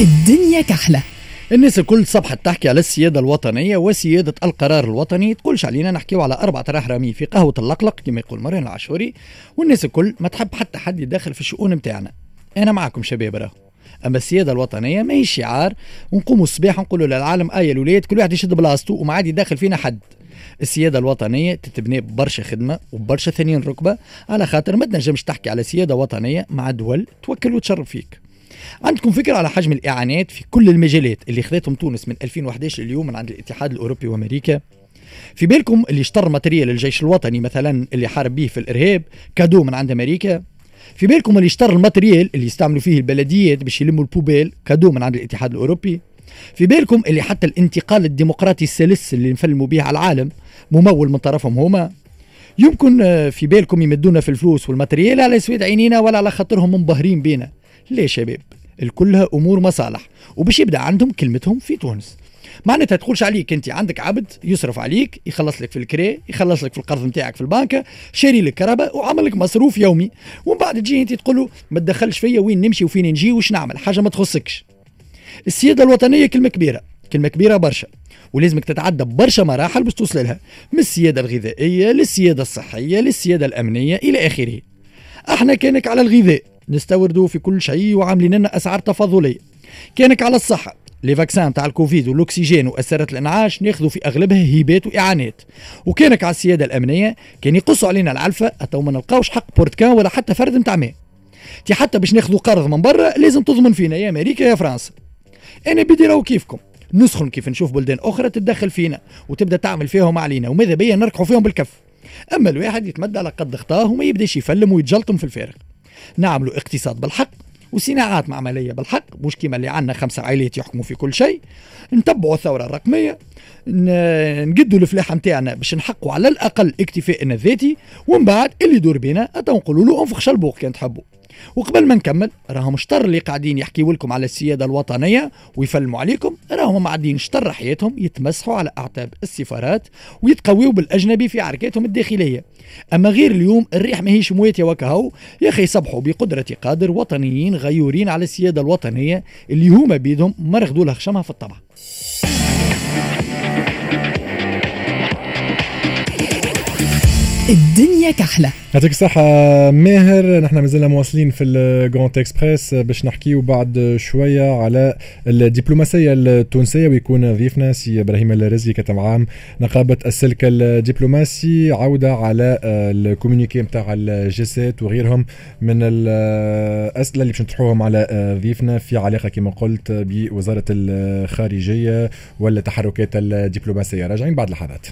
الدنيا كحلة. الناس الكل صبحت تحكي على السيادة الوطنية وسيادة القرار الوطني. تقولش علينا نحكيو على أربعة رهرامي في قهوة اللقلق كما يقول مريم العاشوري. والناس الكل ما تحب حتى حد يدخل في الشؤون متاعنا. أنا معكم شباب راهو. أما السيادة الوطنية ما هي شعار. ونقوموا الصباح نقولوا للعالم آية الولاد كل واحد يشد بلاصتو وما عاد يدخل فينا حد. السيادة الوطنية تتبني ببرشا خدمة وبرشا ثانيين ركبة. على خاطر ما تنجمش تحكي على سيادة وطنية مع دول توكل وتشرف فيك. عندكم فكرة على حجم الإعانات في كل المجالات اللي خذتهم تونس من 2011 لليوم من عند الاتحاد الأوروبي وأمريكا؟ في بالكم اللي اشترى matériel الجيش الوطني مثلا اللي حارب به في الإرهاب cadeau من عند أمريكا؟ في بالكم اللي اشترى ال matériel اللي يستعملوا فيه البلديات باش يلموا ال poubelle cadeau من عند الاتحاد الأوروبي؟ في بالكم اللي حتى الانتقال الديمقراطي السلس اللي نفلموا به على العالم ممول من طرفهم هما؟ يمكن آه، في بالكم يمدونا في الفلوس وال matériel على سويد عينينا ولا على خاطرهم منبهرين بينا. ليه شباب؟ الكلها أمور مصالح. وباش يبدأ عندهم كلمتهم في تونس. معناتها تقولش عليك أنت عندك عبد يصرف عليك يخلص لك في الكري يخلص لك في القرض نتاعك في البنكة شاري لك كهرباء وعمل لك مصروف يومي. ومن بعد تجي أنت تقول له ما تدخلش فيا وين نمشي وفين نجي وش نعمل؟ حاجة ما تخصكش. السيادة الوطنية كلمة كبيرة كلمة كبيرة برشا. ولازمك تتعدى برشا مراحل باش توصل لها من السيادة الغذائية للسيادة الصحية للسيادة الأمنية إلى آخره. أحنا كانك على الغذاء. نستوردوا في كل شيء وعاملين لنا أسعار تفاضلية. كانك على الصحة. لي فاكسان تاع الكوفيد والأكسجين واسرة الأنعاش ناخذوا في أغلبها هبات وإعانات. وكانك على السيادة الأمنية كان يقصوا علينا العلفة اتو ما نلقاوش حق بورتكان ولا حتى فرد نتاع ماء. حتى باش ناخذوا قرض من برا لازم تضمن فينا يا أمريكا يا فرنسا. أنا بدي راهو كيفكم. نسخن كيف نشوف بلدان أخرى تتدخل فينا وتبدأ تعمل فيهم علينا وماذا بيا نركحوا فيهم بالكف. أما الواحد يتمدى على قد خطاه وما يبدأش يفلم ويتجلطم في الفارغ نعملوا اقتصاد بالحق وصناعات معملية بالحق مش كيما اللي عندنا خمسة عائلات يحكموا في كل شيء. نتبعوا الثورة الرقمية نقدوا الفلاح نتاعنا باش نحقوا على الأقل اكتفائنا الذاتي ومن بعد اللي يدور بينا نقولوا له أنفخ شلبوق كان تحبوا. وقبل ما نكمل راهم شطر اللي قاعدين يحكيوا لكم على السيادة الوطنية ويفلموا عليكم راهم معدين شطر حياتهم يتمسحوا على أعتاب السفارات ويتقويوا بالأجنبي في عركاتهم الداخلية. أما غير اليوم الريح ماهيش مواتيه وكهو. يا أخي يصبحوا بقدرة قادر وطنيين غيورين على السيادة الوطنية اللي هما بيدهم مرغدوا لها خشمها في الطبع. الدنيا كحلة. يعطيك الصحة ماهر. نحن مازلنا مواصلين في ال Grand Express باش نحكيو بعد شوية على الدبلوماسية التونسية ويكون ضيفنا سي إبراهيم الرزي كتب عام نقابة السلك الدبلوماسي. عودة على ال communiqué نتاع ال G7 وغيرهم من الأسئلة اللي باش نطرحوهم على ضيفنا في علاقة كما قلت بوزارة الخارجية والتحركات الدبلوماسية. راجعين بعد لحظات.